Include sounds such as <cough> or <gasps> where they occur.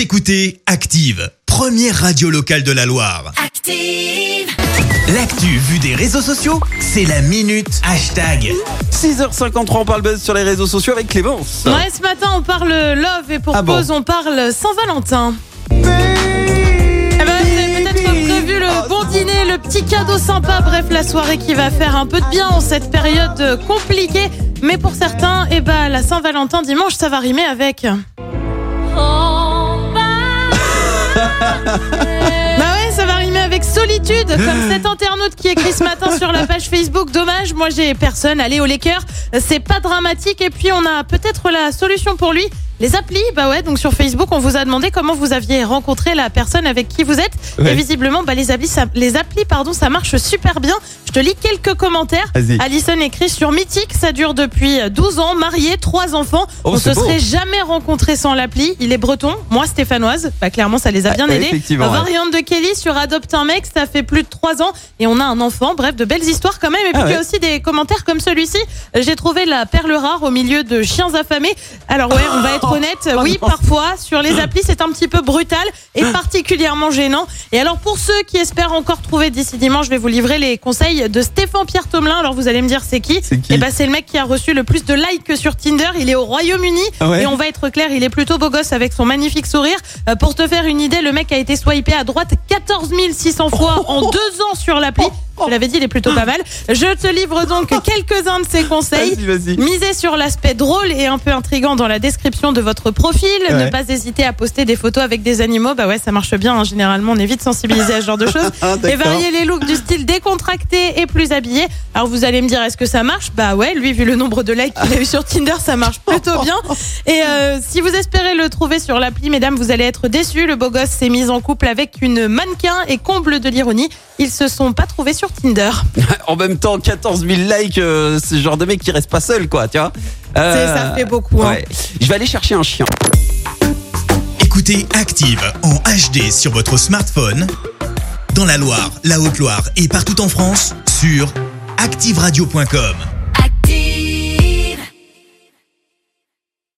Vous écoutez Active, première radio locale de la Loire. Active. L'actu vue des réseaux sociaux, c'est la minute hashtag. 6h53, on parle buzz sur les réseaux sociaux avec Clémence. Ouais, ce matin, on parle love et pour Ah bon cause, on parle Saint-Valentin. Eh ben, vous avez peut-être prévu le bon dîner, le petit cadeau sympa, bref, la soirée qui va faire un peu de bien en cette période euh, compliquée. Mais pour certains, eh ben, la Saint-Valentin dimanche, ça va rimer avec. <laughs> Bah ouais, ça va rimer avec solitude, comme cet internaute qui écrit ce matin sur la page Facebook. Dommage, moi j'ai personne. Allez au Lakers, c'est pas dramatique. Et puis on a peut-être la solution pour lui. Les applis, bah ouais, donc sur Facebook, on vous a demandé comment vous aviez rencontré la personne avec qui vous êtes. Ouais. Et visiblement, bah, les applis, ça, les applis, pardon, ça marche super bien. Je te lis quelques commentaires. Alison écrit sur Mythique, ça dure depuis 12 ans, marié, trois enfants. Oh, on se beau. serait jamais rencontré sans l'appli. Il est breton, moi stéphanoise. Bah clairement, ça les a bien Ouais, aidés. ouais. Variante de Kelly sur Adopte un mec, ça fait plus de 3 ans et on a un enfant. Bref, de belles histoires quand même. Et puis Ah il y a ouais. aussi des commentaires comme celui-ci. Euh, J'ai trouvé la perle rare au milieu de chiens affamés. Alors ouais, on va être <laughs> honnête. Oui, non. parfois sur les applis, c'est un petit peu brutal et <gasps> particulièrement gênant. Et alors pour ceux qui espèrent encore trouver d'ici dimanche, je vais vous livrer les conseils de Stéphane Pierre Tomelin. Alors vous allez me dire c'est qui C'est qui Eh ben c'est le mec qui a reçu le plus de likes sur Tinder. Il est au Royaume-Uni Ah ouais et on va être clair, il est plutôt beau gosse avec son magnifique sourire. Euh, pour te faire une idée, le mec a été swipé à droite 14 600 fois en <laughs> deux ans sur l'appli. Je l'avais dit, il est plutôt pas mal. Je te livre donc <laughs> quelques-uns de ses conseils. Vas-y, vas-y. Misez sur l'aspect drôle et un peu intrigant dans la description de votre profil. Ouais. Ne pas hésiter à poster des photos avec des animaux. Bah ouais, ça marche bien. hein. Généralement, on est vite sensibilisé à ce genre de choses. <laughs> Ah, et varier les looks du style décontracté et plus habillé. Alors vous allez me dire, est-ce que ça marche? Bah ouais, lui, vu le nombre de likes qu'il a eu sur Tinder, ça marche plutôt bien. <laughs> Et euh, si vous espérez le trouver sur l'appli, mesdames, vous allez être déçus. Le beau gosse s'est mis en couple avec une mannequin et comble de l'ironie, ils se sont pas trouvés sur Tinder. <laughs> En même temps, 14 000 likes, euh, c'est le genre de mec qui reste pas seul, quoi, tu vois. Euh, ça fait beaucoup. hein. Ouais. Je vais aller chercher un chien. Écoutez Active en HD sur votre smartphone, dans la Loire, la Haute-Loire et partout en France, sur activeradio.com.